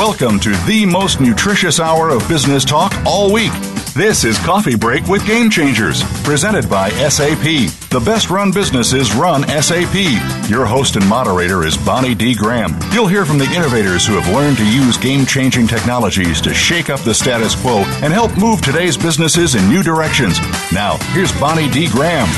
Welcome to the most nutritious hour of business talk all week. This is Coffee Break with Game Changers, presented by SAP. The best run businesses run SAP. Your host and moderator is Bonnie D. Graham. You'll hear from the innovators who have learned to use game changing technologies to shake up the status quo and help move today's businesses in new directions. Now, here's Bonnie D. Graham.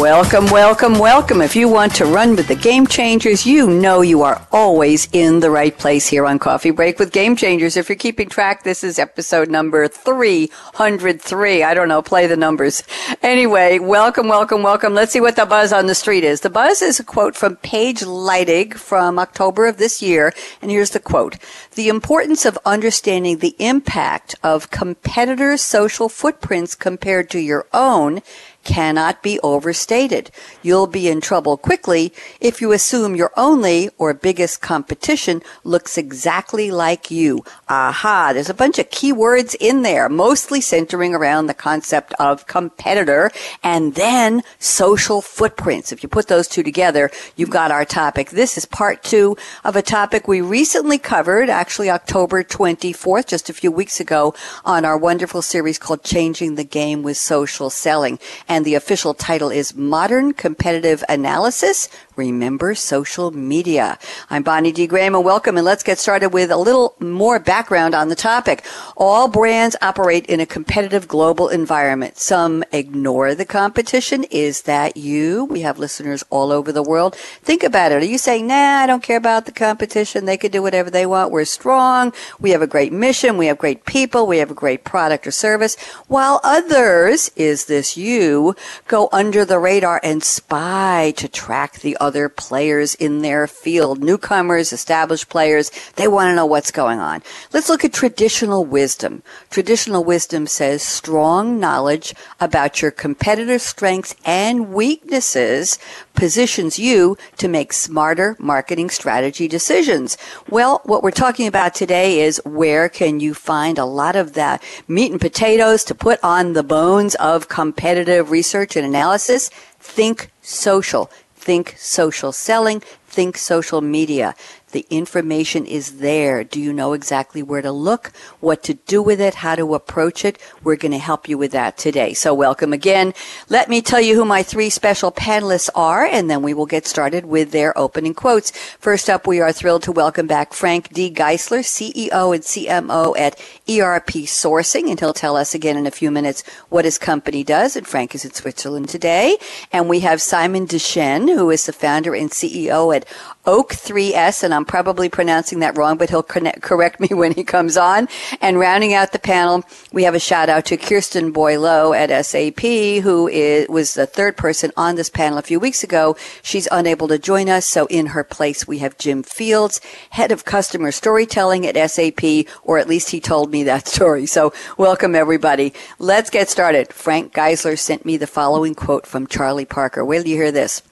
Welcome, welcome, welcome. If you want to run with the Game Changers, you know you are always in the right place here on Coffee Break with Game Changers. If you're keeping track, this is episode number 300. 103. I don't know. Play the numbers. Anyway, welcome, welcome, welcome. Let's see what the buzz on the street is. The buzz is a quote from Paige Leidig from October of this year. And here's the quote. The importance of understanding the impact of competitors' social footprints compared to your own cannot be overstated. You'll be in trouble quickly if you assume your only or biggest competition looks exactly like you. Aha, there's a bunch of keywords in there, mostly centering around the concept of competitor and then social footprints. If you put those two together, you've got our topic. This is part two of a topic we recently covered, actually October 24th, just a few weeks ago, on our wonderful series called Changing the Game with Social Selling. And and the official title is Modern Competitive Analysis Remember Social Media. I'm Bonnie D. Graham and welcome and let's get started with a little more background on the topic. All brands operate in a competitive global environment. Some ignore the competition. Is that you? We have listeners all over the world. Think about it. Are you saying, nah, I don't care about the competition. They can do whatever they want. We're strong. We have a great mission. We have great people. We have a great product or service. While others, is this you, go under the radar and spy to track the other other players in their field, newcomers, established players. They want to know what's going on. Let's look at traditional wisdom. Traditional wisdom says strong knowledge about your competitor strengths and weaknesses positions you to make smarter marketing strategy decisions. Well, what we're talking about today is where can you find a lot of the meat and potatoes to put on the bones of competitive research and analysis? Think social. Think social selling, think social media. The information is there. Do you know exactly where to look, what to do with it, how to approach it? We're going to help you with that today. So welcome again. Let me tell you who my three special panelists are, and then we will get started with their opening quotes. First up, we are thrilled to welcome back Frank D. Geisler, CEO and CMO at ERP Sourcing, and he'll tell us again in a few minutes what his company does. And Frank is in Switzerland today. And we have Simon Deschênes, who is the founder and CEO at Oak 3S, and I'm probably pronouncing that wrong, but he'll connect, correct me when he comes on. And rounding out the panel, we have a shout out to Kirsten Boileau at SAP, who is, was the third person on this panel a few weeks ago. She's unable to join us, so in her place we have Jim Fields, head of customer storytelling at SAP, or at least he told me that story. So welcome everybody. Let's get started. Frank Geisler sent me the following quote from Charlie Parker. Till you hear this.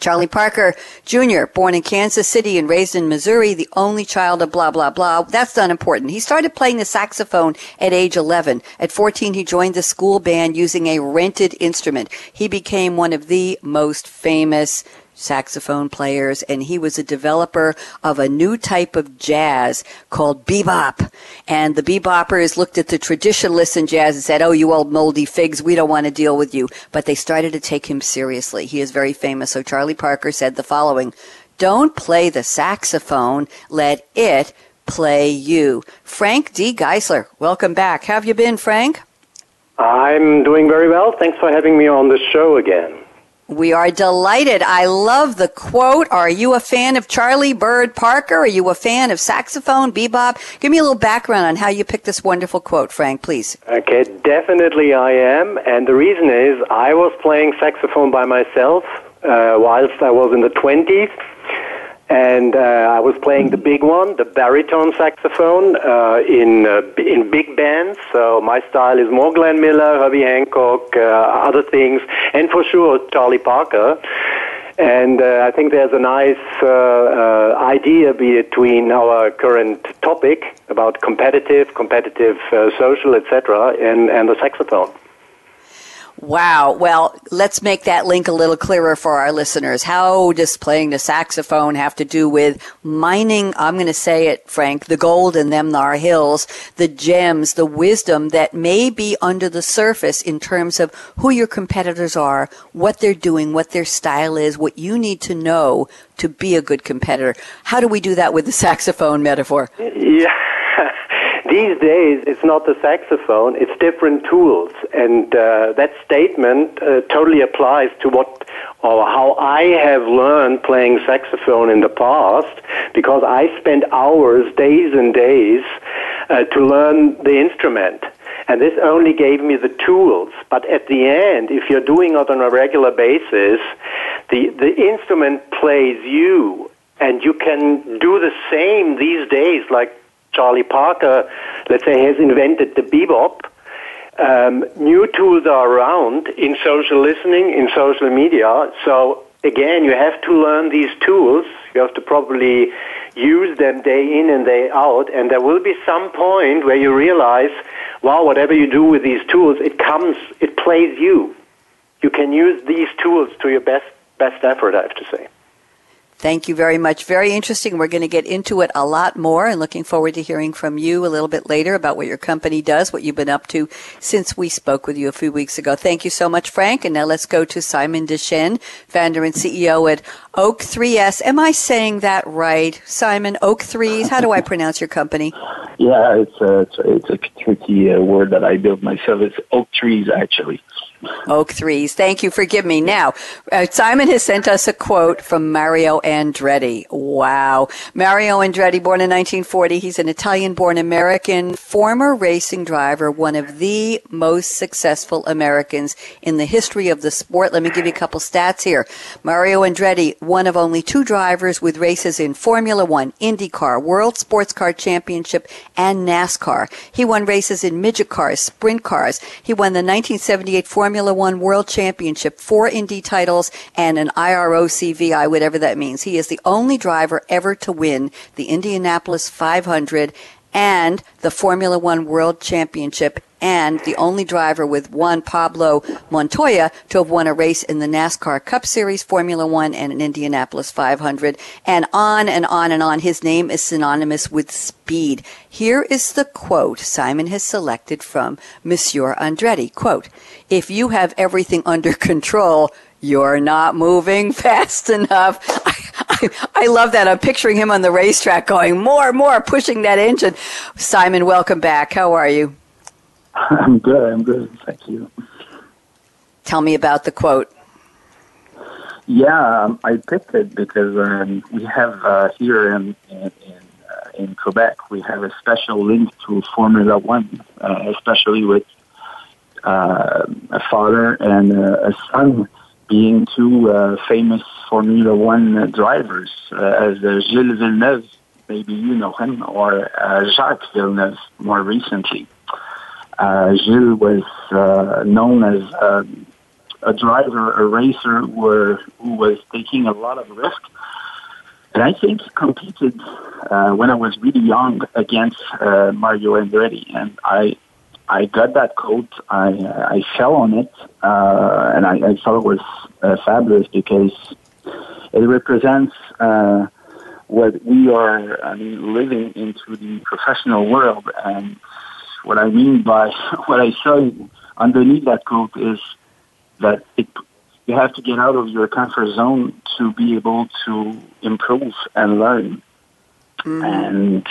Charlie Parker Jr., born in Kansas City and raised in Missouri, the only child of blah, blah, blah. That's not important. He started playing the saxophone at age 11. At 14, he joined the school band using a rented instrument. He became one of the most famous saxophone players, and he was a developer of a new type of jazz called bebop. And the beboppers looked at the traditionalists in jazz and said, Oh, you old moldy figs, we don't want to deal with you. But they started to take him seriously. He is very famous. So Charlie Parker said the following Don't play the saxophone, let it play you. Frank D. Geisler, welcome back. How have you been, Frank? I'm doing very well. Thanks for having me on the show again. We are delighted. I love the quote. Are you a fan of Charlie Bird Parker? Are you a fan of saxophone, bebop? Give me a little background on how you picked this wonderful quote, Frank, please. Okay, definitely I am. And the reason is I was playing saxophone by myself uh, whilst I was in the 20s and uh, I was playing the big one, the baritone saxophone, uh, in uh, in big bands. So my style is more Glenn Miller, Herbie Hancock, uh, other things, and for sure Charlie Parker. And uh, I think there's a nice uh, idea between our current topic about competitive, competitive social, etc., and and the saxophone. Wow. Well, let's make that link a little clearer for our listeners. How does playing the saxophone have to do with mining? I'm going to say it, Frank, the gold in them thar hills, the gems, the wisdom that may be under the surface in terms of who your competitors are, what they're doing, what their style is, what you need to know to be a good competitor. How do we do that with the saxophone metaphor? Yeah. These days, it's not the saxophone, it's different tools. And uh, that statement uh, totally applies to what or how I have learned playing saxophone in the past because I spent hours, days and days uh, to learn the instrument. And this only gave me the tools. But at the end, if you're doing it on a regular basis, the, the instrument plays you. And you can do the same these days, like Charlie Parker, let's say, has invented the bebop. Um, new tools are around in social listening, in social media. So again, you have to learn these tools. You have to probably use them day in and day out. And there will be some point where you realize, wow, whatever you do with these tools, it comes, it plays you. You can use these tools to your best best effort, I have to say. Thank you very much. Very interesting. We're going to get into it a lot more and looking forward to hearing from you a little bit later about what your company does, what you've been up to since we spoke with you a few weeks ago. Thank you so much, Frank. And now let's go to Simon Deschênes, founder and CEO at Oak 3S. Am I saying that right? Simon, Oak 3s? How do I pronounce your company? Yeah, it's a, it's a, it's a tricky uh, word that I built myself. It's Oak Trees, actually. Oak threes. Thank you. Forgive me. Now, uh, Simon has sent us a quote from Mario Andretti. Wow. Mario Andretti, born in 1940. He's an Italian born American, former racing driver, one of the most successful Americans in the history of the sport. Let me give you a couple stats here. Mario Andretti, one of only two drivers with races in Formula One, IndyCar, World Sports Car Championship, and NASCAR. He won races in midget cars, sprint cars. He won the 1978 Formula Formula One World Championship, four Indy titles, and an IROCVI, whatever that means. He is the only driver ever to win the Indianapolis 500 and the Formula One World Championship and the only driver with Juan Pablo Montoya to have won a race in the NASCAR Cup Series, Formula One, and an Indianapolis 500, and on and on and on. His name is synonymous with speed. Here is the quote Simon has selected from Monsieur Andretti. Quote, if you have everything under control, you're not moving fast enough. I, I, I, love that. I'm picturing him on the racetrack going more, more, pushing that engine. Simon, welcome back. How are you? I'm good. I'm good. Thank you. Tell me about the quote. Yeah, um, I picked it because um, we have uh, here in in, in, uh, in, Quebec we have a special link to Formula One, uh, especially with uh, a father and a son being two uh, famous Formula One drivers, uh, as Gilles Villeneuve, maybe you know him, or Jacques Villeneuve more recently. Uh, Gilles was uh, known as uh, a driver, a racer who, were, who was taking a lot of risk. And I think competed uh, when I was really young against uh, Mario Andretti. And I I got that coat. I I fell on it, uh, and I, I thought it was uh, fabulous because it represents uh, what we are. I mean, living into the professional world, and what I mean by what I saw underneath that coat is that it, you have to get out of your comfort zone to be able to improve and learn. Mm-hmm. And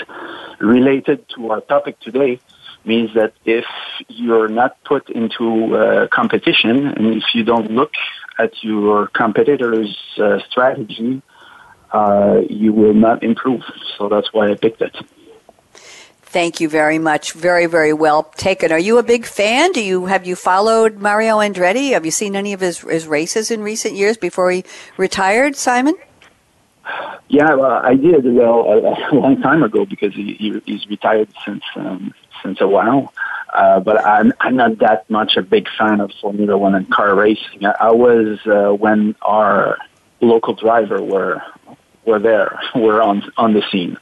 related to our topic today means that if you're not put into uh, competition and if you don't look at your competitor's uh, strategy, uh, you will not improve. So that's why I picked it. Thank you very much. Very, very well taken. Are you a big fan? Do you have you followed Mario Andretti? Have you seen any of his, his races in recent years before he retired, Simon? Yeah, well, I did. Well, a, a long time ago because he, he, he's retired since um, since a while. Uh, but I'm I'm not that much a big fan of Formula One and car racing. I, I was uh, when our local driver were were there, were on on the scene.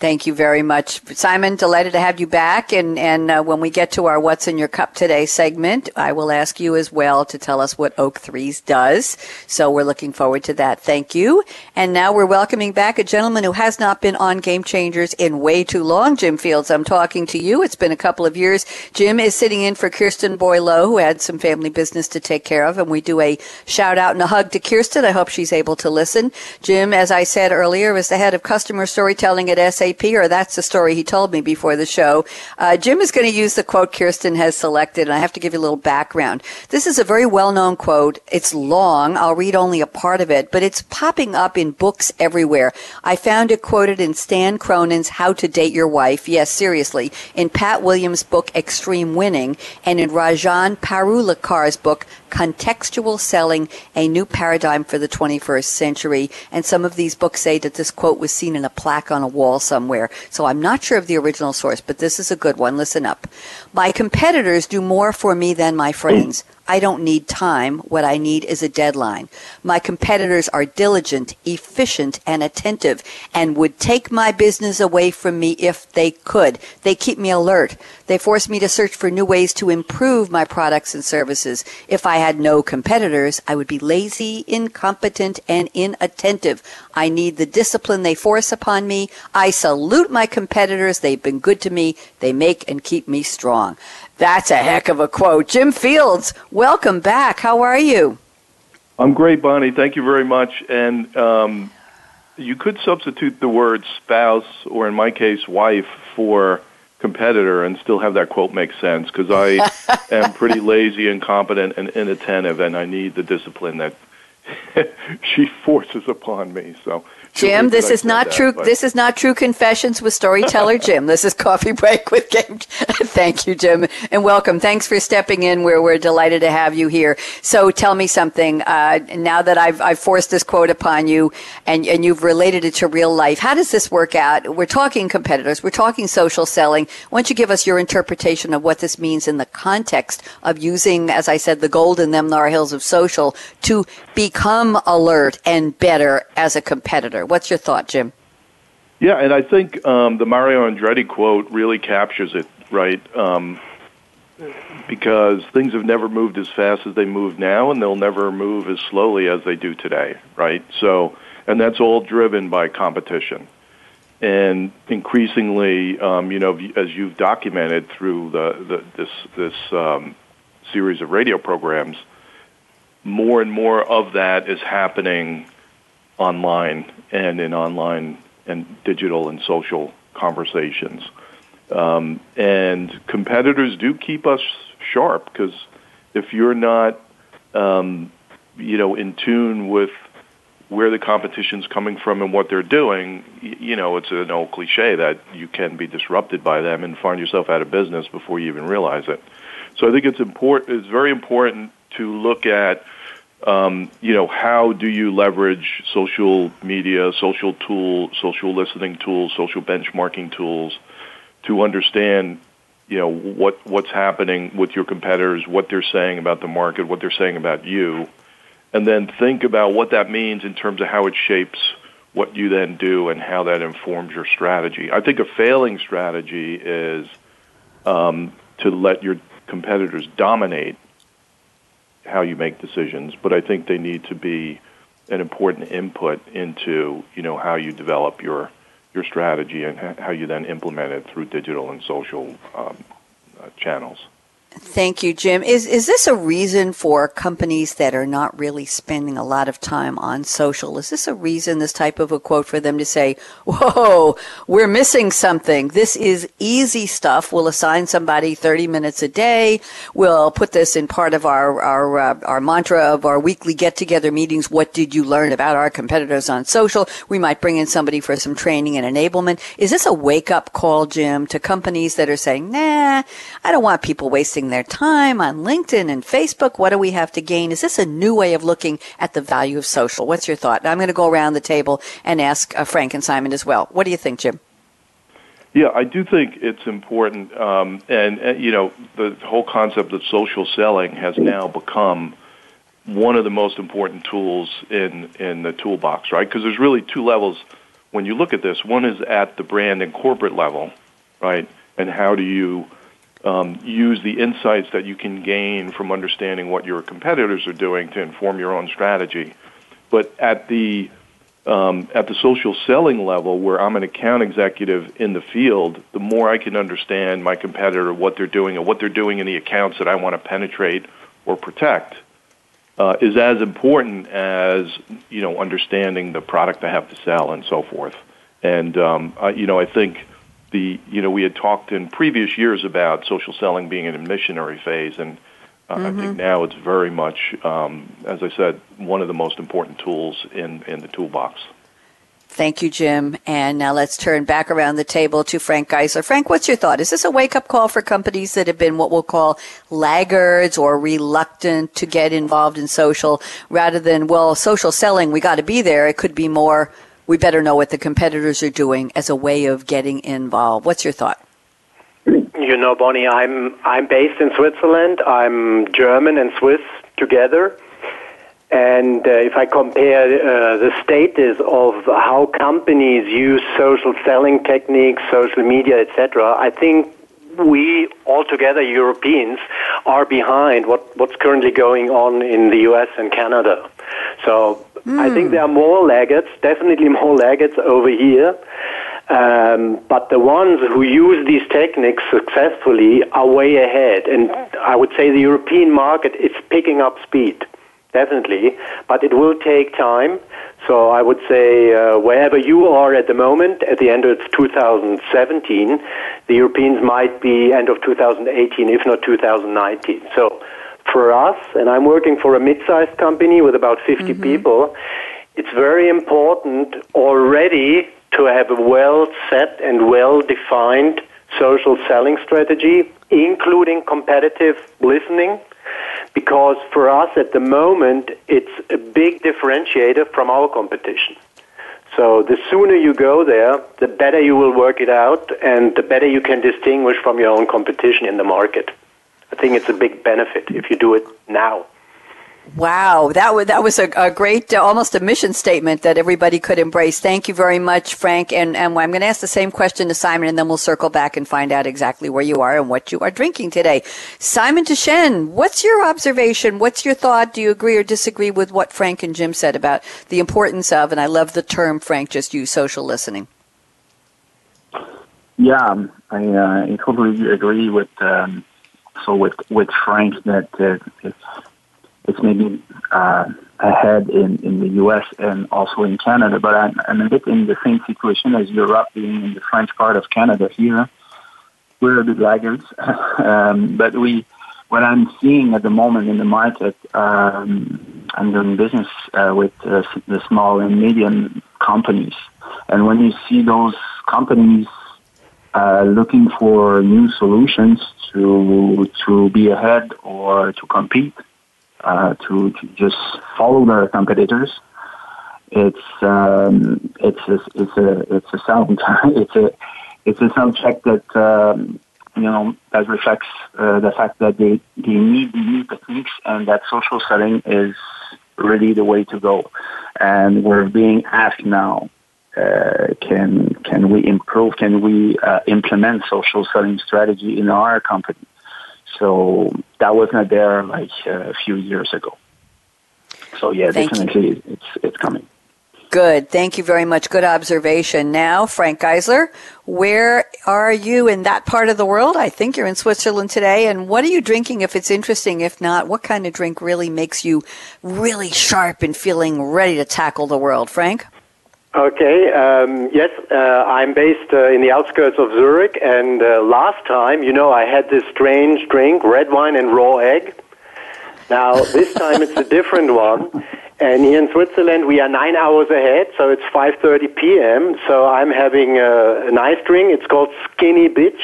Thank you very much. Simon, delighted to have you back. And, and uh, when we get to our What's in Your Cup Today segment, I will ask you as well to tell us what Oak Threes does. So we're looking forward to that. Thank you. And now we're welcoming back a gentleman who has not been on Game Changers in way too long. Jim Fields, I'm talking to you. It's been a couple of years. Jim is sitting in for Kirsten Boileau, who had some family business to take care of. And we do a shout out and a hug to Kirsten. I hope she's able to listen. Jim, as I said earlier, is the head of customer storytelling at SAP SAP, or that's the story he told me before the show. Uh, Jim is going to use the quote Kirsten has selected, and I have to give you a little background. This is a very well-known quote. It's long. I'll read only a part of it, but it's popping up in books everywhere. I found it quoted in Stan Cronin's How to Date Your Wife. Yes, seriously. In Pat Williams' book Extreme Winning, and in Rajan Parulekar's book Contextual Selling, A New Paradigm for the 21st Century. And some of these books say that this quote was seen in a plaque on a wall somewhere. So I'm not sure of the original source, but this is a good one. Listen up. My competitors do more for me than my friends. I don't need time. What I need is a deadline. My competitors are diligent, efficient, and attentive and would take my business away from me if they could. They keep me alert. They force me to search for new ways to improve my products and services. If I had no competitors, I would be lazy, incompetent, and inattentive. I need the discipline they force upon me. I salute my competitors. They've been good to me. They make and keep me strong. That's a heck of a quote. Jim Fields, welcome back. How are you? I'm great, Bonnie. Thank you very much. And um, you could substitute the word spouse, or in my case, wife, for competitor and still have that quote make sense because I am pretty lazy, incompetent, and inattentive, and I need the discipline that she forces upon me. So Jim, this is not that, true. But. This is not true confessions with storyteller Jim. This is coffee break with Game. Thank you, Jim, and welcome. Thanks for stepping in. We're we're delighted to have you here. So tell me something. Uh, now that I've I've forced this quote upon you, and and you've related it to real life, how does this work out? We're talking competitors. We're talking social selling. Why don't you give us your interpretation of what this means in the context of using, as I said, the gold in them Nar Hills of social to become alert and better as a competitor? What's your thought, Jim? Yeah, and I think um, the Mario Andretti quote really captures it, right? Um, because things have never moved as fast as they move now, and they'll never move as slowly as they do today, right? So, and that's all driven by competition. And increasingly, um, you know, as you've documented through the, the this this um, series of radio programs, more and more of that is happening online and in online and digital and social conversations. Um, and competitors do keep us sharp because if you're not, um, you know, in tune with where the competition's coming from and what they're doing, you know, it's an old cliche that you can be disrupted by them and find yourself out of business before you even realize it. So I think it's important. It's very important to look at um, you know, how do you leverage social media, social tool, social listening tools, social benchmarking tools to understand, you know, what what's happening with your competitors, what they're saying about the market, what they're saying about you, and then think about what that means in terms of how it shapes what you then do and how that informs your strategy. I think a failing strategy is um, to let your competitors dominate how you make decisions, but I think they need to be an important input into you know how you develop your your strategy and how you then implement it through digital and social um, uh, channels. Thank you, Jim. Is is this a reason for companies that are not really spending a lot of time on social? Is this a reason, this type of a quote for them to say, "Whoa, we're missing something. This is easy stuff. We'll assign somebody 30 minutes a day. We'll put this in part of our our uh, our mantra of our weekly get-together meetings. What did you learn about our competitors on social? We might bring in somebody for some training and enablement. Is this a wake-up call, Jim, to companies that are saying, "Nah, I don't want people wasting wasting their time on LinkedIn and Facebook. What do we have to gain? Is this a new way of looking at the value of social? What's your thought? I'm going to go around the table and ask uh, Frank and Simon as well. What do you think, Jim? Yeah, I do think it's important, um, and, and you know, the whole concept of social selling has now become one of the most important tools in in the toolbox, right? Because there's really two levels when you look at this. One is at the brand and corporate level, right? And how do you um, use the insights that you can gain from understanding what your competitors are doing to inform your own strategy. But at the um, at the social selling level, where I'm an account executive in the field, the more I can understand my competitor, what they're doing, and what they're doing in the accounts that I want to penetrate or protect, uh, is as important as you know understanding the product I have to sell and so forth. And um, I, you know, I think the you know we had talked in previous years about social selling being in a missionary phase, and uh, mm-hmm. I think mm-hmm. now it's very much, um, as I said, one of the most important tools in in the toolbox. Thank you, Jim. And now let's turn back around the table to Frank Geisler. Frank, what's your thought? Is this a wake up call for companies that have been what we'll call laggards or reluctant to get involved in social rather than, well, social selling, we got to be there. It could be more, we better know what the competitors are doing as a way of getting involved. What's your thought? You know, Bonnie, I'm I'm based in Switzerland. I'm German and Swiss together. And uh, if I compare uh, the status of how companies use social selling techniques, social media, etc., I think we altogether Europeans are behind what, what's currently going on in the US and Canada. So mm. I think there are more laggards, definitely more laggards over here. Um, but the ones who use these techniques successfully are way ahead. And I would say the European market is picking up speed definitely, but it will take time. So I would say uh, wherever you are at the moment, at the end of 2017, the Europeans might be end of 2018, if not 2019. So for us, and I'm working for a mid-sized company with about 50 mm-hmm. people, it's very important already to have a well set and well defined social selling strategy, including competitive listening because for us at the moment, it's a big differentiator from our competition. So the sooner you go there, the better you will work it out and the better you can distinguish from your own competition in the market. I think it's a big benefit if you do it now. Wow, that was that was a, a great, uh, almost a mission statement that everybody could embrace. Thank you very much, Frank. And, and I'm going to ask the same question to Simon, and then we'll circle back and find out exactly where you are and what you are drinking today. Simon Deschênes, what's your observation? What's your thought? Do you agree or disagree with what Frank and Jim said about the importance of, and I love the term Frank just used, social listening? Yeah, I, uh, I totally agree with um, so with with Frank that it's it's maybe uh, ahead in, in the U.S. and also in Canada. But I'm, I'm a bit in the same situation as Europe, being in the French part of Canada here. We're a bit laggards, um, but we, what I'm seeing at the moment in the market, um, I'm doing business uh, with uh, the small and medium companies, and when you see those companies uh, looking for new solutions to to be ahead or to compete, uh, to, to just follow their competitors. It's um, it's a, it's a it's a sound it's a it's a sound check that um, you know that reflects uh, the fact that they they need new techniques and that social selling is really the way to go. And we're being asked now uh, can can we improve? Can we uh, implement social selling strategy in our company? So that was not there like a few years ago. So yeah, Thank definitely you. it's it's coming. Good. Thank you very much. Good observation. Now, Frank Geisler, where are you in that part of the world? I think you're in Switzerland today. And what are you drinking if it's interesting? If not, what kind of drink really makes you really sharp and feeling ready to tackle the world? Frank? Okay. Um, yes, uh, I'm based uh, in the outskirts of Zurich, and uh, last time, you know, I had this strange drink, red wine and raw egg. Now this time it's a different one, and here in Switzerland we are nine hours ahead, so it's 5:30 p.m. So I'm having a, a nice drink. It's called Skinny Bitch.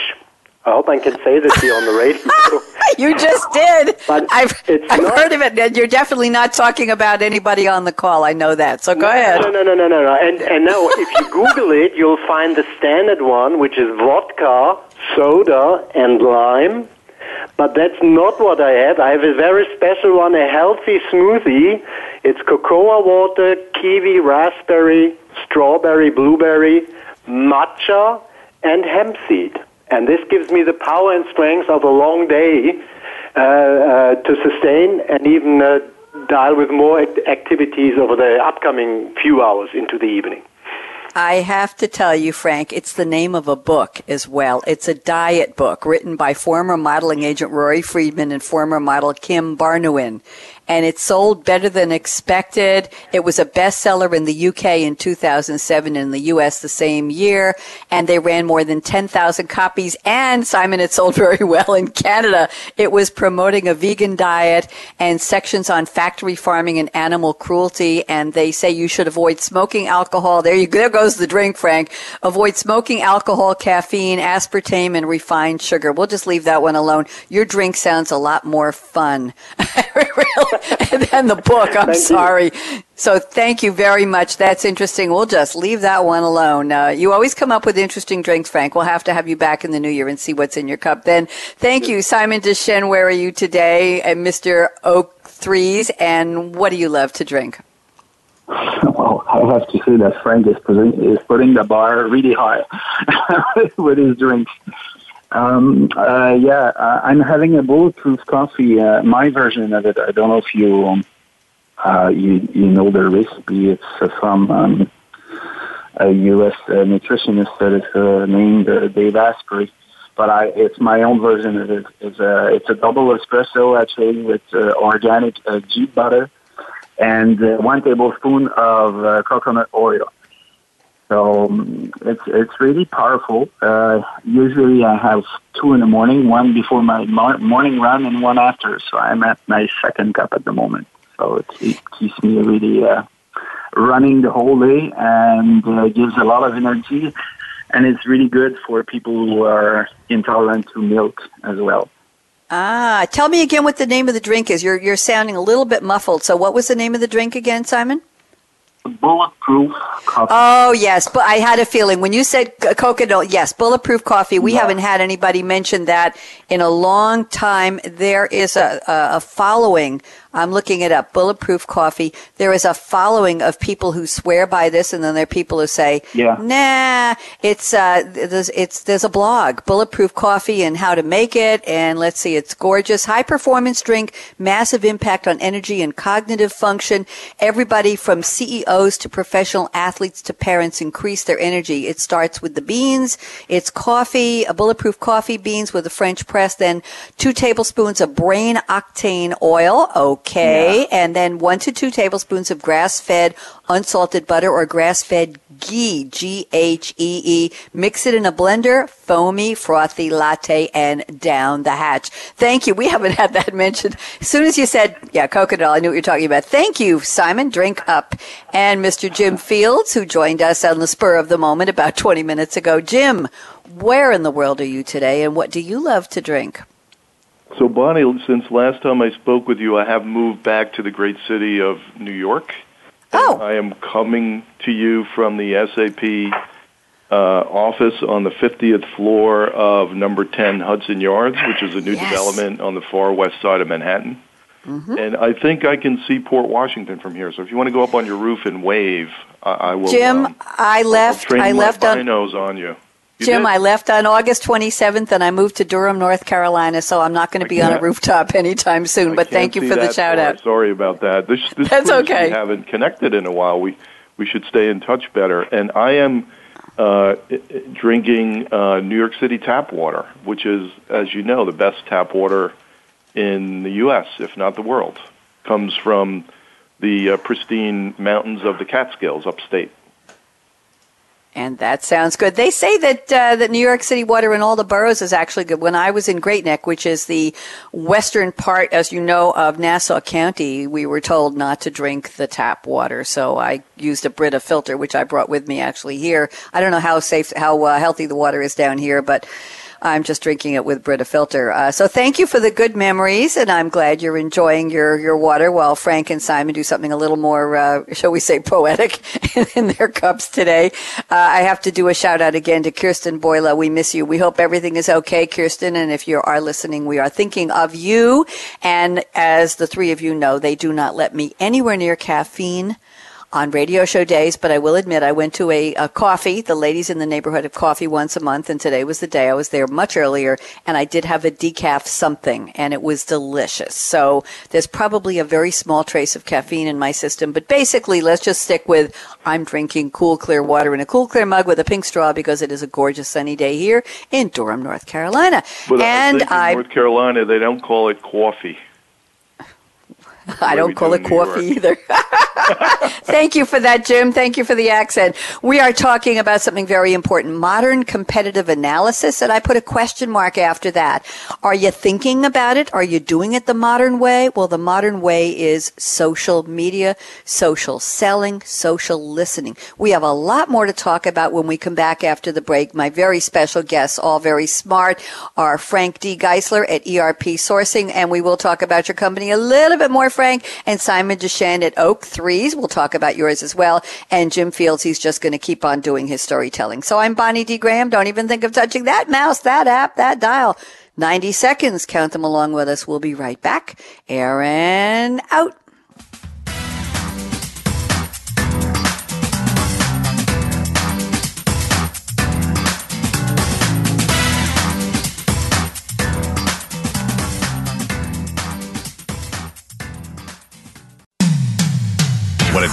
I hope I can say this here on the radio. you just did. But I've, I've not, heard of it. And you're definitely not talking about anybody on the call. I know that. So go no, ahead. No, no, no, no, no, no. And, and now, if you Google it, you'll find the standard one, which is vodka, soda, and lime. But that's not what I have. I have a very special one, a healthy smoothie. It's cocoa water, kiwi, raspberry, strawberry, blueberry, matcha, and hemp seed. And this gives me the power and strength of a long day uh, uh, to sustain and even uh, dial with more activities over the upcoming few hours into the evening. I have to tell you, Frank, it's the name of a book as well. It's a diet book written by former modeling agent Rory Freedman and former model Kim Barnouin and it sold better than expected. It was a bestseller in the UK in 2007 in the US the same year, and they ran more than 10,000 copies. And Simon, it sold very well in Canada. It was promoting a vegan diet and sections on factory farming and animal cruelty. And they say you should avoid smoking alcohol. There you there goes the drink, Frank. Avoid smoking alcohol, caffeine, aspartame, and refined sugar. We'll just leave that one alone. Your drink sounds a lot more fun. really than the book. I'm thank sorry. You. So thank you very much. That's interesting. We'll just leave that one alone. Uh, you always come up with interesting drinks, Frank. We'll have to have you back in the new year and see what's in your cup then. Thank you, Simon Deschênes. Where are you today? And Mr. Oak Threes. And what do you love to drink? Well, I have to say that Frank is putting, is putting the bar really high with his drinks. Um, uh, yeah, uh, I'm having a bulletproof coffee. Uh, my version of it. I don't know if you um, uh, you you know the recipe. It's uh, from um, a U.S. Uh, nutritionist that is uh, named uh, Dave Asprey. But I, it's my own version of it. It's a it's a double espresso actually with uh, organic uh, ghee butter and uh, one tablespoon of uh, coconut oil. So um, it's it's really powerful. Uh, usually I have two in the morning, one before my morning run and one after. So I'm at my second cup at the moment. So it, it keeps me really uh, running the whole day and uh, gives a lot of energy. And it's really good for people who are intolerant to milk as well. Ah, tell me again what the name of the drink is. You're you're sounding a little bit muffled. So what was the name of the drink again, Simon? Bulletproof coffee. Oh yes, but I had a feeling when you said coconut. Yes, bulletproof coffee. We yeah. haven't had anybody mention that in a long time. There is a, a, a following I'm looking it up. Bulletproof coffee. There is a following of people who swear by this, and then there are people who say, yeah. "Nah, it's uh, there's it's there's a blog, Bulletproof Coffee, and how to make it, and let's see, it's gorgeous, high performance drink, massive impact on energy and cognitive function. Everybody from CEOs to professional athletes to parents increase their energy. It starts with the beans. It's coffee, a bulletproof coffee beans with a French press, then two tablespoons of brain octane oil. Okay Okay. Yeah. And then one to two tablespoons of grass fed unsalted butter or grass fed ghee, G H E E. Mix it in a blender, foamy, frothy latte, and down the hatch. Thank you. We haven't had that mentioned. As soon as you said, yeah, coconut, I knew what you're talking about. Thank you, Simon. Drink up. And Mr. Jim Fields, who joined us on the spur of the moment about 20 minutes ago. Jim, where in the world are you today and what do you love to drink? So, Bonnie, since last time I spoke with you, I have moved back to the great city of New York. Oh. I am coming to you from the SAP uh, office on the 50th floor of number 10 Hudson Yards, which is a new yes. development on the far west side of Manhattan. Mm-hmm. And I think I can see Port Washington from here. So if you want to go up on your roof and wave, I, I will. Jim, um, I left. I left on on you. You Jim, did? I left on August 27th and I moved to Durham, North Carolina, so I'm not going to be on a rooftop anytime soon. I but thank you for the shout far. out. Sorry about that. This, this That's okay. We haven't connected in a while. We we should stay in touch better. And I am uh, drinking uh, New York City tap water, which is, as you know, the best tap water in the U.S., if not the world. Comes from the uh, pristine mountains of the Catskills upstate. And that sounds good. They say that uh, that New York City water in all the boroughs is actually good. When I was in Great Neck, which is the western part, as you know, of Nassau County, we were told not to drink the tap water. So I used a Brita filter, which I brought with me actually here. I don't know how safe, how uh, healthy the water is down here, but I'm just drinking it with Brita filter. Uh, so thank you for the good memories, and I'm glad you're enjoying your, your water while Frank and Simon do something a little more, uh, shall we say, poetic in their cups today. Uh, I have to do a shout out again to Kirsten Boileau. We miss you. We hope everything is okay, Kirsten, and if you are listening, we are thinking of you. And as the three of you know, they do not let me anywhere near caffeine on radio show days, but I will admit I went to a, a, coffee. The ladies in the neighborhood have coffee once a month, and today was the day I was there much earlier, and I did have a decaf something, and it was delicious. So there's probably a very small trace of caffeine in my system, but basically, let's just stick with I'm drinking cool, clear water in a cool, clear mug with a pink straw because it is a gorgeous sunny day here in Durham, North Carolina. But and I, North Carolina, they don't call it coffee. I don't call it coffee either. Thank you for that, Jim. Thank you for the accent. We are talking about something very important modern competitive analysis, and I put a question mark after that. Are you thinking about it? Are you doing it the modern way? Well, the modern way is social media, social selling, social listening. We have a lot more to talk about when we come back after the break. My very special guests, all very smart, are Frank D. Geisler at ERP Sourcing, and we will talk about your company a little bit more, Frank, and Simon Deschênes at Oak Threes. We'll talk about yours as well. And Jim Fields, he's just going to keep on doing his storytelling. So I'm Bonnie D. Graham. Don't even think of touching that mouse, that app, that dial. 90 seconds. Count them along with us. We'll be right back. Aaron out.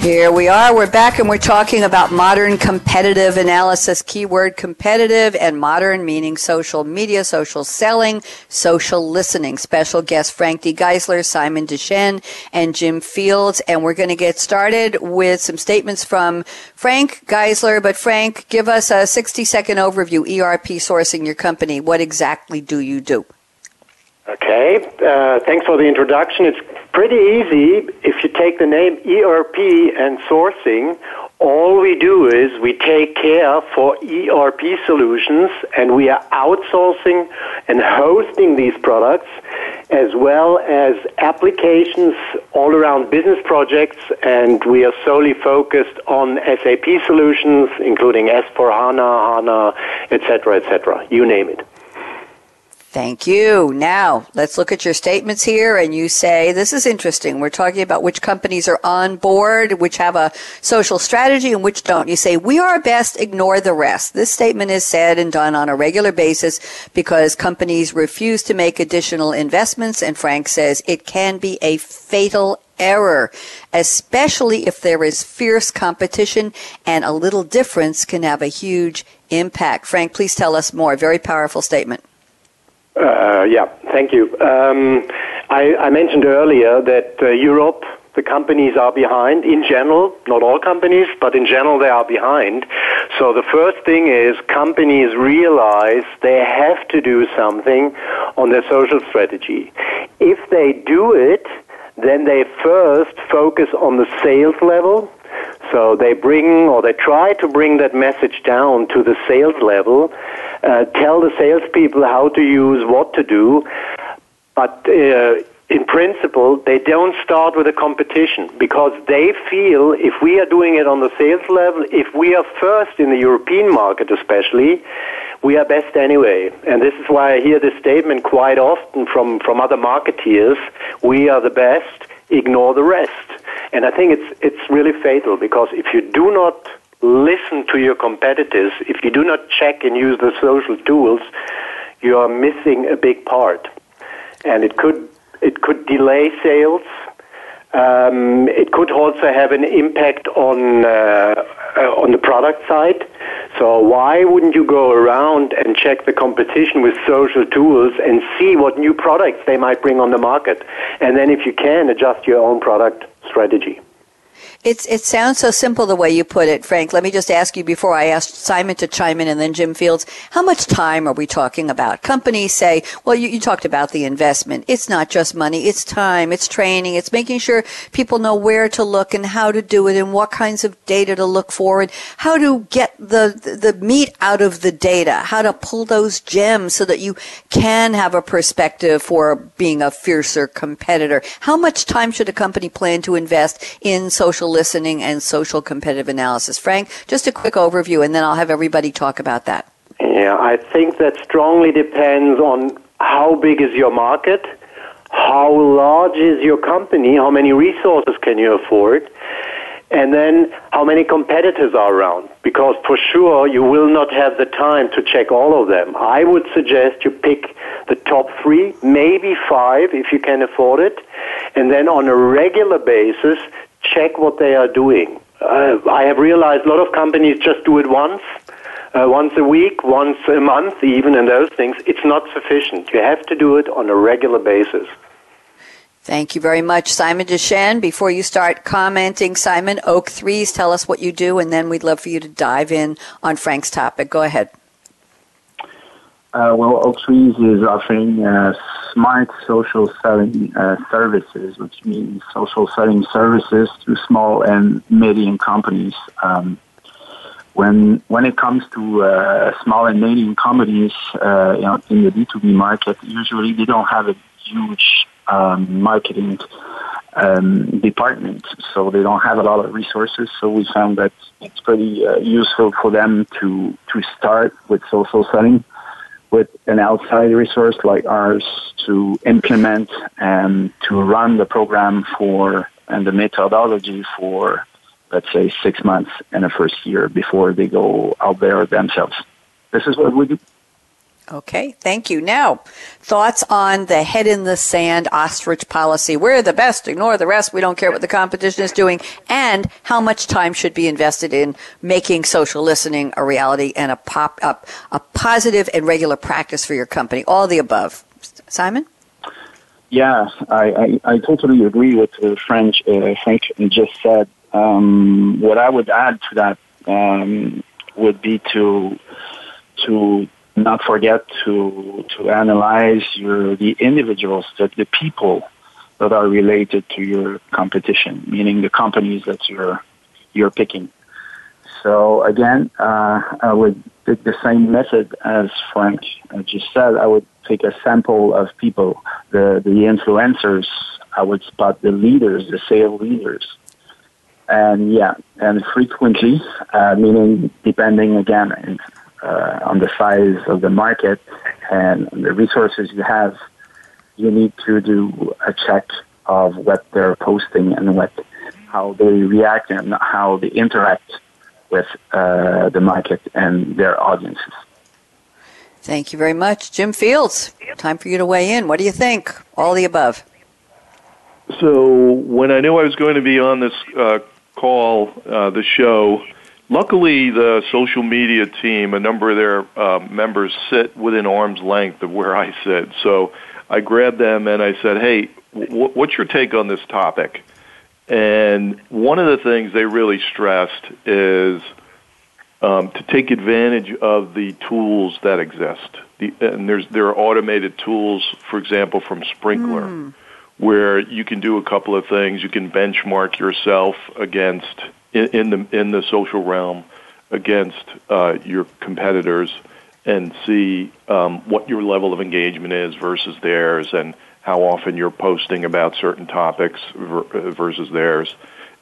Here we are. We're back and we're talking about modern competitive analysis. Keyword competitive and modern meaning social media, social selling, social listening. Special guests Frank D. Geisler, Simon Deschênes, and Jim Fields. And we're going to get started with some statements from Frank Geisler. But Frank, give us a 60 second overview. ERP sourcing your company. What exactly do you do? Okay, uh, thanks for the introduction. It's pretty easy. If you take the name ERP and sourcing, all we do is we take care for ERP solutions and we are outsourcing and hosting these products as well as applications all around business projects, and we are solely focused on SAP solutions, including S4HANA, HANA, etc., etc., you name it. Thank you. Now, let's look at your statements here. And you say, this is interesting. We're talking about which companies are on board, which have a social strategy, and which don't. You say, we are best, ignore the rest. This statement is said and done on a regular basis because companies refuse to make additional investments. And Frank says it can be a fatal error, especially if there is fierce competition and a little difference can have a huge impact. Frank, please tell us more. Very powerful statement. Uh, yeah, thank you. Um, I, I, mentioned earlier that uh, Europe, the companies are behind in general, not all companies, but in general they are behind. So the first thing is companies realize they have to do something on their social strategy. If they do it, then they first focus on the sales level so they bring or they try to bring that message down to the sales level, uh, tell the salespeople how to use what to do, but uh, in principle, they don't start with a competition because they feel if we are doing it on the sales level, if we are first in the European market especially, we are best anyway. And this is why I hear this statement quite often from, from other marketeers, we are the best, ignore the rest. And I think it's, it's really fatal because if you do not listen to your competitors, if you do not check and use the social tools, you are missing a big part. And it could, it could delay sales. Um, it could also have an impact on, uh, uh, on the product side. So why wouldn't you go around and check the competition with social tools and see what new products they might bring on the market? And then if you can, adjust your own product strategy. It's, it sounds so simple the way you put it, Frank. Let me just ask you before I ask Simon to chime in and then Jim Fields, how much time are we talking about? Companies say, well, you, you talked about the investment. It's not just money. It's time. It's training. It's making sure people know where to look and how to do it and what kinds of data to look for and how to get the, the meat out of the data, how to pull those gems so that you can have a perspective for being a fiercer competitor. How much time should a company plan to invest in social listening and social competitive analysis. Frank, just a quick overview, and then I'll have everybody talk about that. Yeah, I think that strongly depends on how big is your market, how large is your company, how many resources can you afford, and then how many competitors are around. Because for sure you will not have the time to check all of them. I would suggest you pick the top three, maybe five if you can afford it, and then on a regular basis check what they are doing. Uh, I have realized a lot of companies just do it once, uh, once a week, once a month, even, and those things. It's not sufficient. You have to do it on a regular basis. Thank you very much, Simon Deschênes. Before you start commenting, Simon, Oak3s, tell us what you do, and then we'd love for you to dive in on Frank's topic. Go ahead. Uh, well, Oak is offering uh, smart social selling uh, services, which means social selling services to small and medium companies. Um, when when it comes to uh, small and medium companies, uh, you know, in the B two B market, usually they don't have a huge um, marketing um, department, so they don't have a lot of resources. So we found that it's pretty uh, useful for them to to start with social selling with an outside resource like ours to implement and to run the program for and the methodology for let's say six months in the first year before they go out there themselves. This is what we do. Okay, thank you. Now, thoughts on the head in the sand ostrich policy. We're the best, ignore the rest, we don't care what the competition is doing, and how much time should be invested in making social listening a reality and a pop up a positive and regular practice for your company. All the above. Simon? Yeah, I, I, I totally agree with what French, uh, Frank just said. Um, what I would add to that um, would be to to not forget to to analyze your the individuals, the, the people that are related to your competition, meaning the companies that you're you're picking. So again, uh, I would the same method as Frank just said. I would take a sample of people, the, the influencers. I would spot the leaders, the sales leaders. And yeah, and frequently, uh, meaning depending again uh, on the size of the market and the resources you have, you need to do a check of what they're posting and what how they react and how they interact with uh, the market and their audiences. Thank you very much. Jim Fields, time for you to weigh in. What do you think? All the above. So, when I knew I was going to be on this uh, call, uh, the show, luckily the social media team, a number of their uh, members sit within arm's length of where I sit. So, I grabbed them and I said, hey, w- what's your take on this topic? And one of the things they really stressed is um, to take advantage of the tools that exist. The, and there's there are automated tools, for example, from Sprinklr, mm. where you can do a couple of things. You can benchmark yourself against in, in the in the social realm against uh, your competitors and see um, what your level of engagement is versus theirs and how often you're posting about certain topics versus theirs.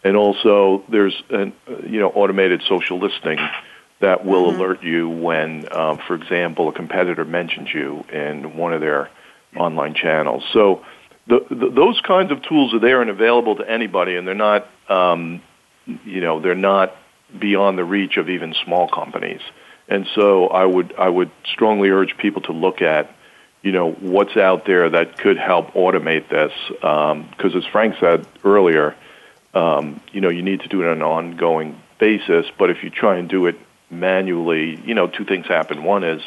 And also, there's an you know automated social listing that will mm-hmm. alert you when, uh, for example, a competitor mentions you in one of their online channels. So the, the, those kinds of tools are there and available to anybody, and they're not um, you know they're not beyond the reach of even small companies. And so I would I would strongly urge people to look at you know what's out there that could help automate this because um, as frank said earlier um, you know you need to do it on an ongoing basis but if you try and do it manually you know two things happen one is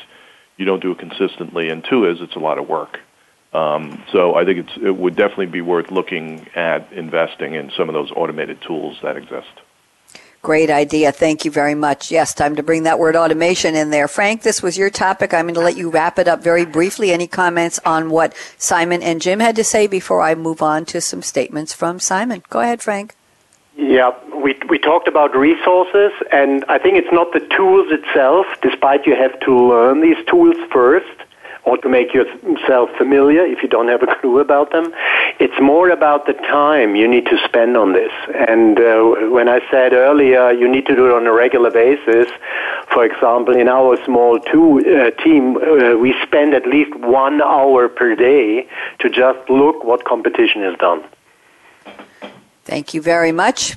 you don't do it consistently and two is it's a lot of work um, so i think it's, it would definitely be worth looking at investing in some of those automated tools that exist Great idea. Thank you very much. Yes, time to bring that word automation in there. Frank, this was your topic. I'm going to let you wrap it up very briefly. Any comments on what Simon and Jim had to say before I move on to some statements from Simon? Go ahead, Frank. Yeah, we, we talked about resources, and I think it's not the tools itself, despite you have to learn these tools first or to make yourself familiar if you don't have a clue about them. It's more about the time you need to spend on this. And uh, when I said earlier you need to do it on a regular basis, for example, in our small two, uh, team, uh, we spend at least one hour per day to just look what competition has done. Thank you very much.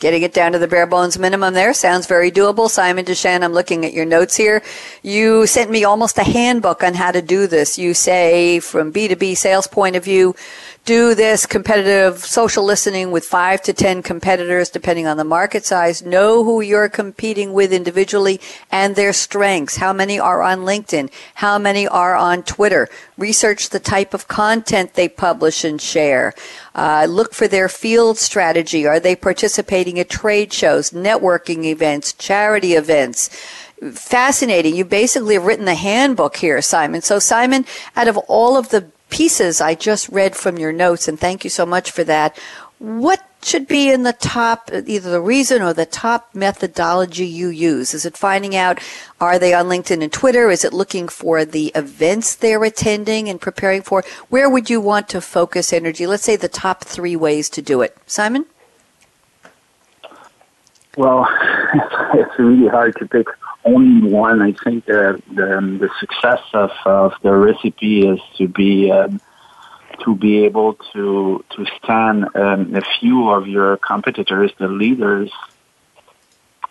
Getting it down to the bare bones minimum there sounds very doable. Simon Deschênes, I'm looking at your notes here. You sent me almost a handbook on how to do this. You say from B2B sales point of view, do this competitive social listening with five to ten competitors, depending on the market size. Know who you're competing with individually and their strengths. How many are on LinkedIn? How many are on Twitter? Research the type of content they publish and share. Uh, look for their field strategy. Are they participating at trade shows, networking events, charity events? Fascinating. You basically have written the handbook here, Simon. So, Simon, out of all of the pieces I just read from your notes, and thank you so much for that. What should be in the top, either the reason or the top methodology you use? Is it finding out, are they on LinkedIn and Twitter? Is it looking for the events they're attending and preparing for? Where would you want to focus energy? Let's say the top three ways to do it. Simon? Well, it's really hard to pick only one. I think the the, um, the success of, of the recipe is to be um, to be able to to stand um, a few of your competitors, the leaders,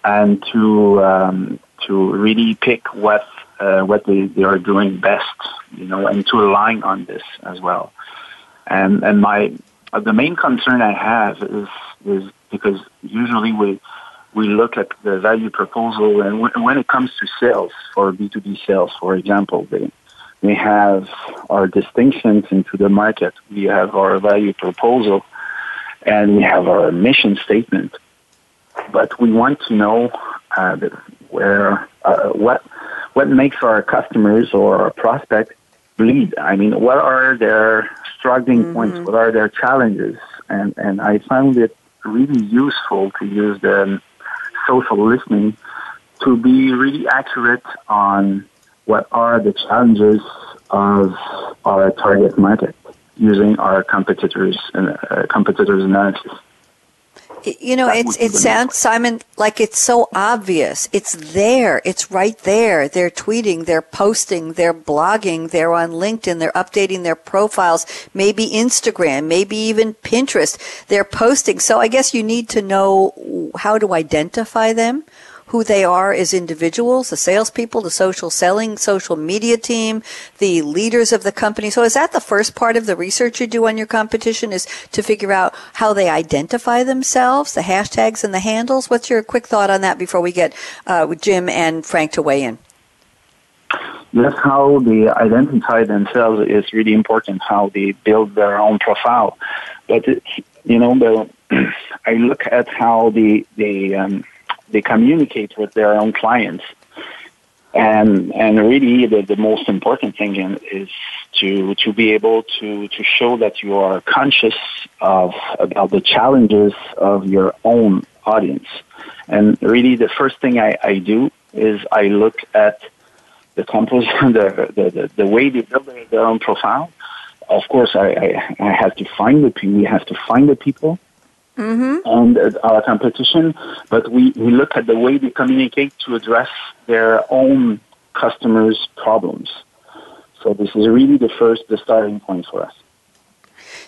and to um, to really pick what uh, what they, they are doing best, you know, and to align on this as well. And and my uh, the main concern I have is is because usually we we look at the value proposal, and when it comes to sales for B2B sales, for example, they, we have our distinctions into the market. We have our value proposal, and we have our mission statement. But we want to know uh, where uh, what what makes our customers or our prospect bleed. I mean, what are their struggling mm-hmm. points? What are their challenges? And and I found it really useful to use the social listening to be really accurate on what are the challenges of our target market using our competitors and uh, competitors analysis. You know, it's, it sounds, Simon, like it's so obvious. It's there. It's right there. They're tweeting, they're posting, they're blogging, they're on LinkedIn, they're updating their profiles, maybe Instagram, maybe even Pinterest. They're posting. So I guess you need to know how to identify them who they are as individuals, the salespeople, the social selling, social media team, the leaders of the company. So is that the first part of the research you do on your competition is to figure out how they identify themselves, the hashtags and the handles? What's your quick thought on that before we get uh, Jim and Frank to weigh in? That's how they identify themselves is really important. How they build their own profile, but it, you know, the, I look at how the the um, they communicate with their own clients. And and really the, the most important thing is to to be able to, to show that you are conscious of about the challenges of your own audience. And really the first thing I, I do is I look at the composition, the, the, the, the way they build their own profile. Of course, I, I, I have to find the. We have to find the people mm-hmm. and our competition, but we, we look at the way they communicate to address their own customers' problems. So this is really the first, the starting point for us.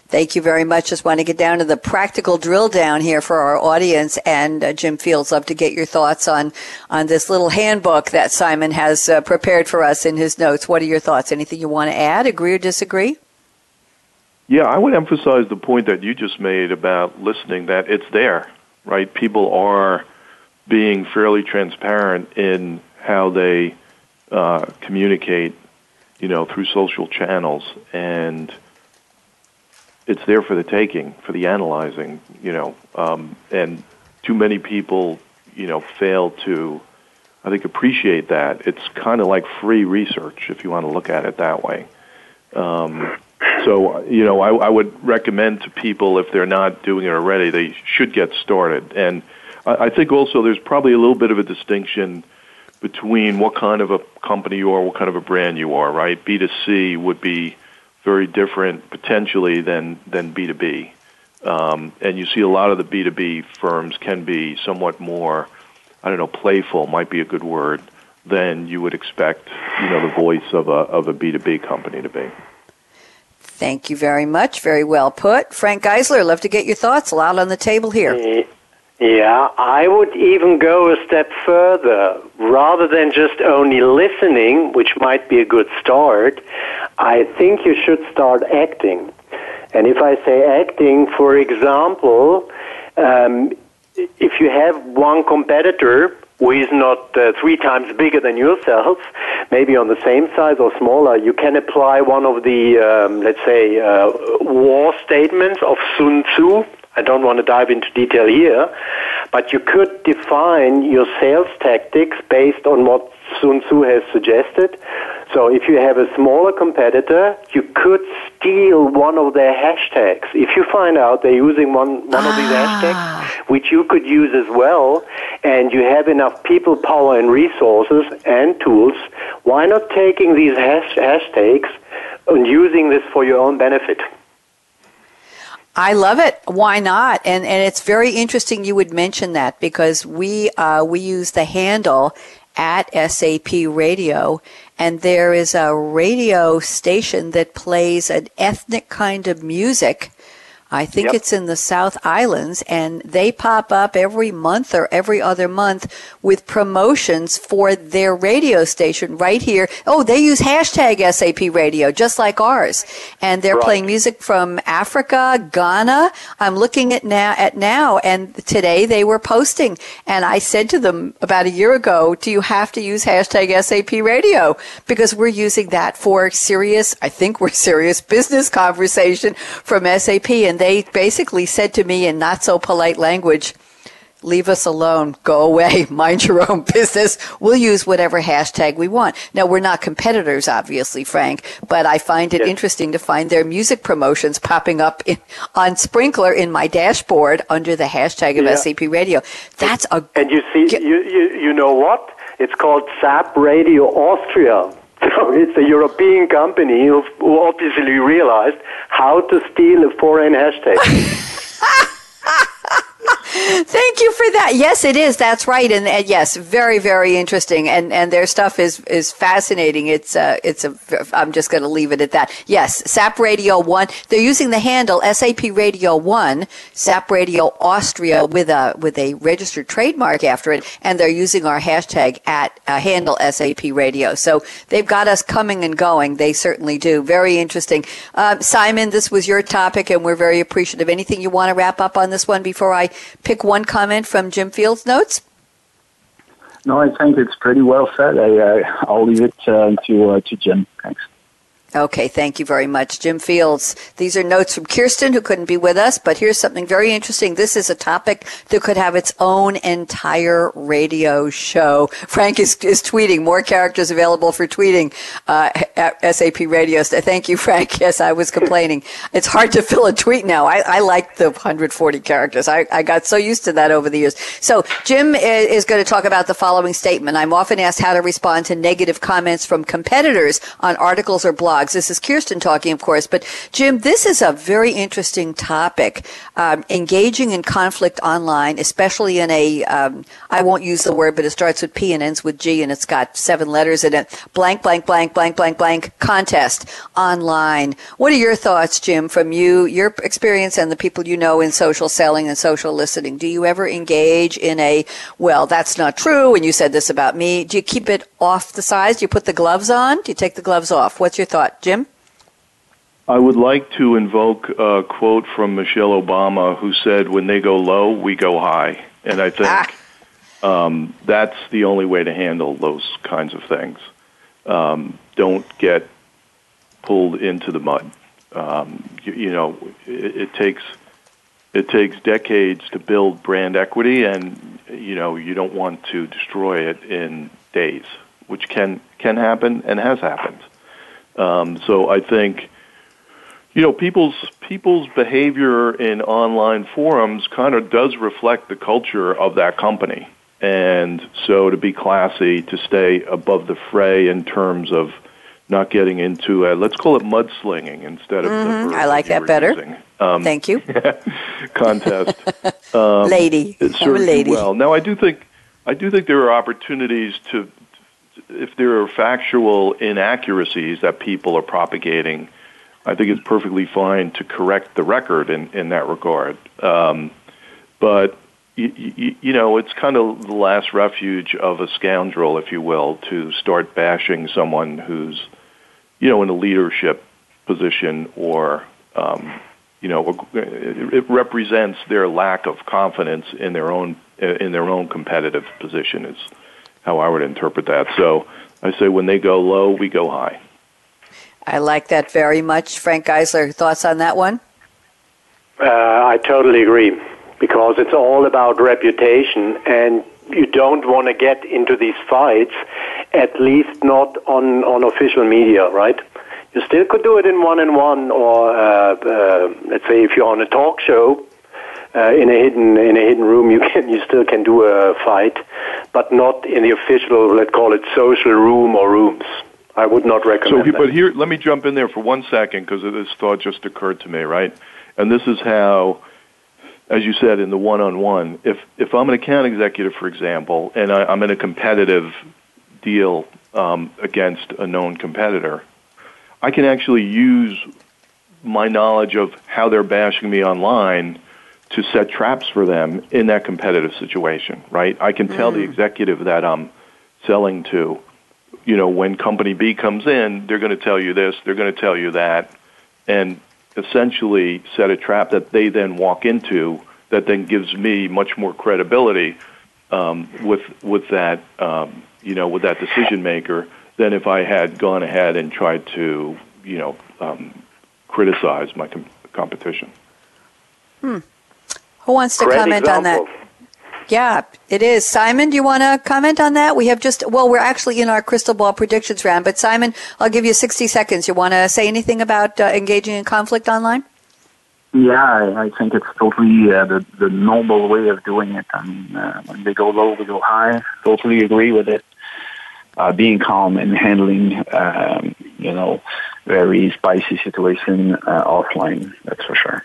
Thank you very much. Just want to get down to the practical drill down here for our audience. And uh, Jim Fields, love to get your thoughts on on this little handbook that Simon has uh, prepared for us in his notes. What are your thoughts? Anything you want to add? Agree or disagree? Yeah, I would emphasize the point that you just made about listening, that it's there, right? People are being fairly transparent in how they uh, communicate, you know, through social channels, and it's there for the taking, for the analyzing, you know, um, and too many people, you know, fail to, I think, appreciate that. It's kind of like free research, if you want to look at it that way. Um, so, you know, I, I would recommend to people if they're not doing it already, they should get started. And I, I think also there's probably a little bit of a distinction between what kind of a company you are, what kind of a brand you are, right? B2C would be very different potentially than, than B2B. Um, and you see a lot of the B2B firms can be somewhat more, I don't know, playful might be a good word, than you would expect, you know, the voice of a, of a B2B company to be. Thank you very much. Very well put. Frank Geisler, love to get your thoughts. Lot on the table here. Yeah, I would even go a step further. Rather than just only listening, which might be a good start, I think you should start acting. And if I say acting, for example, um, if you have one competitor who is not uh, three times bigger than yourself, maybe on the same size or smaller, you can apply one of the, um, let's say, uh, war statements of Sun Tzu. I don't want to dive into detail here, but you could define your sales tactics based on what Sun Tzu has suggested. So if you have a smaller competitor, you could steal one of their hashtags. If you find out they're using one, one ah. of these ah. hashtags, which you could use as well, and you have enough people power and resources and tools, why not taking these hash- hashtags and using this for your own benefit? I love it. Why not? And and it's very interesting you would mention that because we uh, we use the handle at SAP Radio, and there is a radio station that plays an ethnic kind of music I think yep. it's in the South Islands, and they pop up every month or every other month with promotions for their radio station right here. Oh, they use hashtag SAP radio, just like ours, and they're right. playing music from Africa, Ghana. I'm looking at now at now, and today they were posting, and I said to them about a year ago, "Do you have to use hashtag SAP radio because we're using that for serious? I think we're serious business conversation from SAP and." They basically said to me in not so polite language, leave us alone, go away, mind your own business. We'll use whatever hashtag we want. Now, we're not competitors, obviously, Frank, but I find it yes. interesting to find their music promotions popping up in, on Sprinklr in my dashboard under the hashtag of yeah. SAP Radio. That's a. And you see, you, you, you know what? It's called SAP Radio Austria. So it's a European company who, who obviously realized how to steal a foreign hashtag. Thank you for that. Yes, it is. That's right. And, and, yes, very, very interesting. And and their stuff is is fascinating. It's uh, it's a. I'm just going to leave it at that. Yes, SAP Radio One. They're using the handle SAP Radio One, SAP Radio Austria with a with a registered trademark after it, and they're using our hashtag at uh, handle SAP Radio. So they've got us coming and going. They certainly do. Very interesting. Uh, Simon, this was your topic, and we're very appreciative. Anything you want to wrap up on this one before I pick one comment from Jim Fields' notes? No, I think it's pretty well said. I, uh, I'll leave it uh, to uh, to Jim. Thanks. Okay, thank you very much, Jim Fields. These are notes from Kirsten, who couldn't be with us, but here's something very interesting. This is a topic that could have its own entire radio show. Frank is, is tweeting more characters available for tweeting uh, at SAP Radio. Thank you, Frank. Yes, I was complaining. It's hard to fill a tweet now. I, I like the 140 characters. I, I got so used to that over the years. So Jim is going to talk about the following statement. I'm often asked how to respond to negative comments from competitors on articles or blogs blogs. This is Kirsten talking, of course. But Jim, this is a very interesting topic. Um, engaging in conflict online, especially in a um, I won't use the word, but it starts with P and ends with G, and it's got seven letters in it. Blank, blank, blank, blank, blank, blank. Contest online. What are your thoughts, Jim, from you, your experience, and the people you know in social selling and social listening? Do you ever engage in a well, that's not true, and you said this about me? Do you keep it off the sides? Do you put the gloves on? Do you take the gloves off? What's your thought? Jim? I would like to invoke a quote from Michelle Obama, who said, "When they go low, we go high," and I think ah. um, that's the only way to handle those kinds of things. Um, don't get pulled into the mud. Um, you, you, know, it, it takes it takes decades to build brand equity, and you know you don't want to destroy it in days, which can can happen and has happened. Um, so I think, you know, people's people's behavior in online forums kind of does reflect the culture of that company. And so to be classy, to stay above the fray in terms of not getting into a, let's call it mudslinging instead of mm-hmm. I like that better. Um, Thank you. contest. Um, lady. A lady. Well, now I do think I do think there are opportunities to if there are factual inaccuracies that people are propagating, I think it's perfectly fine to correct the record in, in that regard. Um, but you, know, it's kind of the last refuge of a scoundrel, if you will, to start bashing someone who's, you know, in a leadership position or, um, you know, it represents their lack of confidence in their own in their own competitive position. Is how I would interpret that. So I say when they go low, we go high. I like that very much. Frank Geisler, thoughts on that one? Uh, I totally agree because it's all about reputation and you don't want to get into these fights, at least not on, on official media, right? You still could do it in one on one, or uh, uh, let's say if you're on a talk show, uh, in a hidden in a hidden room, you can you still can do a fight, but not in the official, let's call it social room or rooms. I would not recommend. So, but here, let me jump in there for one second because this thought just occurred to me, right? And this is how, as you said, in the one-on-one, if if I'm an account executive, for example, and I, I'm in a competitive deal um, against a known competitor, I can actually use my knowledge of how they're bashing me online to set traps for them in that competitive situation, right? I can tell mm. the executive that I'm selling to, you know, when company B comes in, they're going to tell you this, they're going to tell you that, and essentially set a trap that they then walk into that then gives me much more credibility um, with with that um, you know with that decision maker than if I had gone ahead and tried to you know um, criticize my com- competition. Hmm. Who wants to Great comment example. on that? Yeah, it is. Simon, do you want to comment on that? We have just, well, we're actually in our crystal ball predictions round, but Simon, I'll give you 60 seconds. You want to say anything about uh, engaging in conflict online? Yeah, I, I think it's totally uh, the, the normal way of doing it. I mean, uh, when they go low, we go high. Totally agree with it. uh, being calm and handling, um, you know, very spicy situation uh, offline. That's for sure.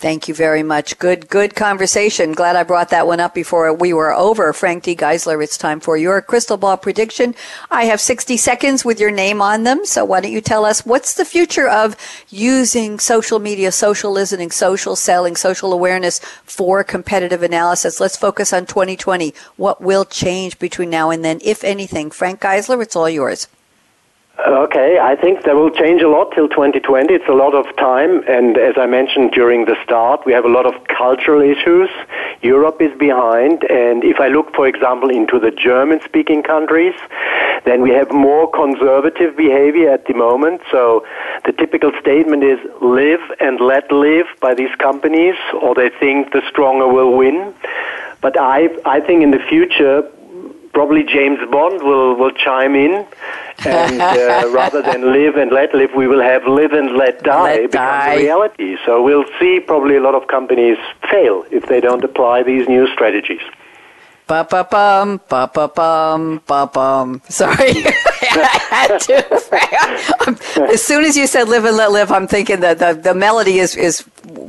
Thank you very much. Good, good conversation. Glad I brought that one up before we were over. Frank D. Geisler, it's time for your crystal ball prediction. I have 60 seconds with your name on them. So why don't you tell us what's the future of using social media, social listening, social selling, social awareness for competitive analysis? Let's focus on 2020. What will change between now and then, if anything? Frank Geisler, it's all yours. Okay, I think that will change a lot till 2020. It's a lot of time, and as I mentioned during the start, we have a lot of cultural issues. Europe is behind, and if I look, for example, into the German-speaking countries, then we have more conservative behavior at the moment. So the typical statement is live and let live by these companies, or they think the stronger will win. But I, I think in the future, probably James Bond will, will chime in. And uh, rather than live and let live, we will have live and let die Let become die. a reality. So we'll see probably a lot of companies fail if they don't apply these new strategies. Ba ba bum, ba ba bum, ba bum. Sorry, I had to. as soon as you said "live and let live," I'm thinking that the, the melody is is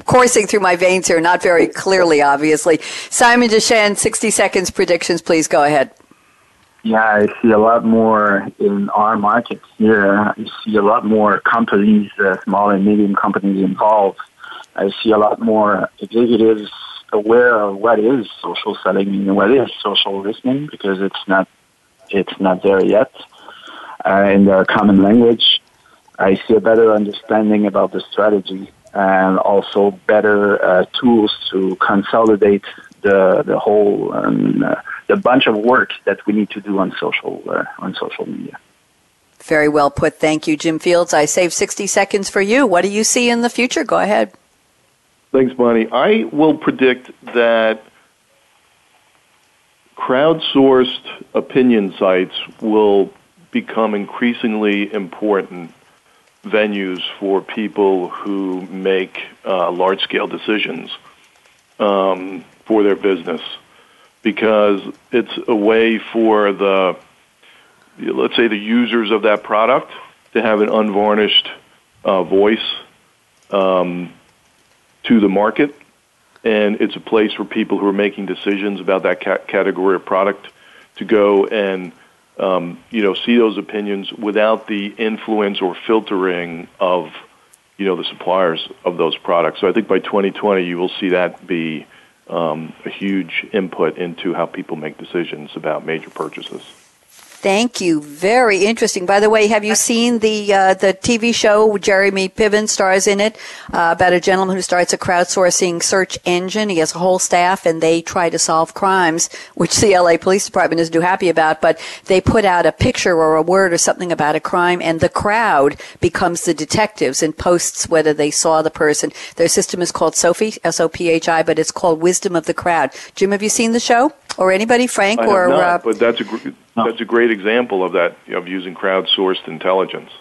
coursing through my veins here, not very clearly, obviously. Simon Deschênes, 60 seconds predictions, please go ahead. Yeah, I see a lot more in our market here. I see a lot more companies, uh, small and medium companies involved. I see a lot more executives aware of what is social selling and what is social listening because it's not it's not there yet uh, in their common language. I see a better understanding about the strategy and also better uh, tools to consolidate the the whole um, the bunch of work that we need to do on social uh, on social media. Very well put. Thank you, Jim Fields. I saved 60 seconds for you. What do you see in the future? Go ahead. Thanks, Bonnie. I will predict that crowdsourced opinion sites will become increasingly important venues for people who make uh, large scale decisions um, for their business because it's a way for the let's say the users of that product to have an unvarnished uh, voice um, to the market and it's a place for people who are making decisions about that ca- category of product to go and um, you know see those opinions without the influence or filtering of you know the suppliers of those products. So I think by 2020 you will see that be um, a huge input into how people make decisions about major purchases. Thank you. Very interesting. By the way, have you seen the uh, the TV show? Jeremy Piven stars in it uh, about a gentleman who starts a crowdsourcing search engine. He has a whole staff, and they try to solve crimes, which the LA Police Department isn't too happy about. But they put out a picture or a word or something about a crime, and the crowd becomes the detectives and posts whether they saw the person. Their system is called Sophie, S O P H I, but it's called Wisdom of the Crowd. Jim, have you seen the show? Or anybody, Frank, I or not, uh, but that's a gr- that's a great example of that of using crowdsourced intelligence.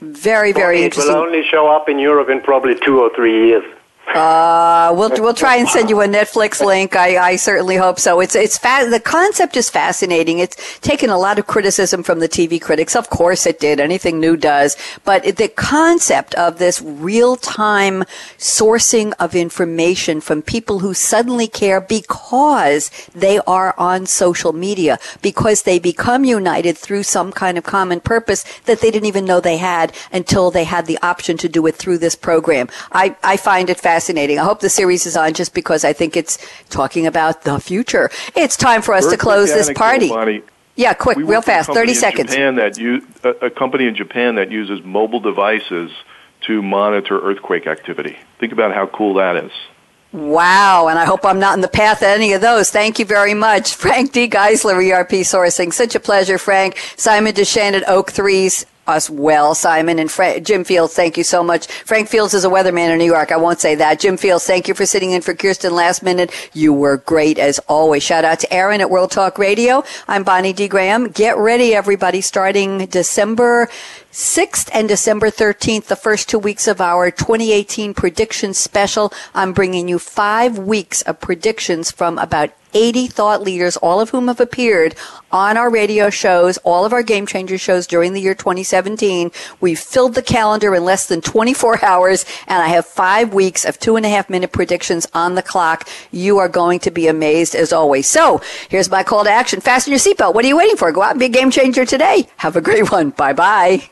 very, very It interesting. It will only show up in Europe in probably two or three years. Uh, we'll we'll try and send you a Netflix link. I, I certainly hope so. It's it's fa- the concept is fascinating. It's taken a lot of criticism from the TV critics. Of course, it did. Anything new does. But it- the concept of this real time sourcing of information from people who suddenly care because they are on social media, because they become united through some kind of common purpose that they didn't even know they had until they had the option to do it through this program. I, I find it fascinating. I hope the series is on just because I think it's talking about the future. It's time for us to close this party. Yeah, quick, We real work with a fast, 30 seconds. Japan that a, a company in Japan that uses mobile devices to monitor earthquake activity. Think about how cool that is. Wow, and I hope I'm not in the path of any of those. Thank you very much. Frank D. Geisler, ERP Sourcing. Such a pleasure, Frank. Simon Deschênes at Oak3s as well, Simon. And Fra- Jim Fields, thank you so much. Frank Fields is a weatherman in New York. I won't say that. Jim Fields, thank you for sitting in for Kirsten last minute. You were great as always. Shout out to Aaron at World Talk Radio. I'm Bonnie D. Graham. Get ready, everybody, starting December 6th and December 13th, the first two weeks of our 2018 prediction special. I'm bringing you five weeks of predictions from about 80 thought leaders, all of whom have appeared on our radio shows, all of our Game Changer shows during the year 2017. We've filled the calendar in less than 24 hours, and I have five weeks of two and a half minute predictions on the clock. You are going to be amazed as always. So here's my call to action. Fasten your seatbelt. What are you waiting for? Go out and be a game changer today. Have a great one. Bye bye.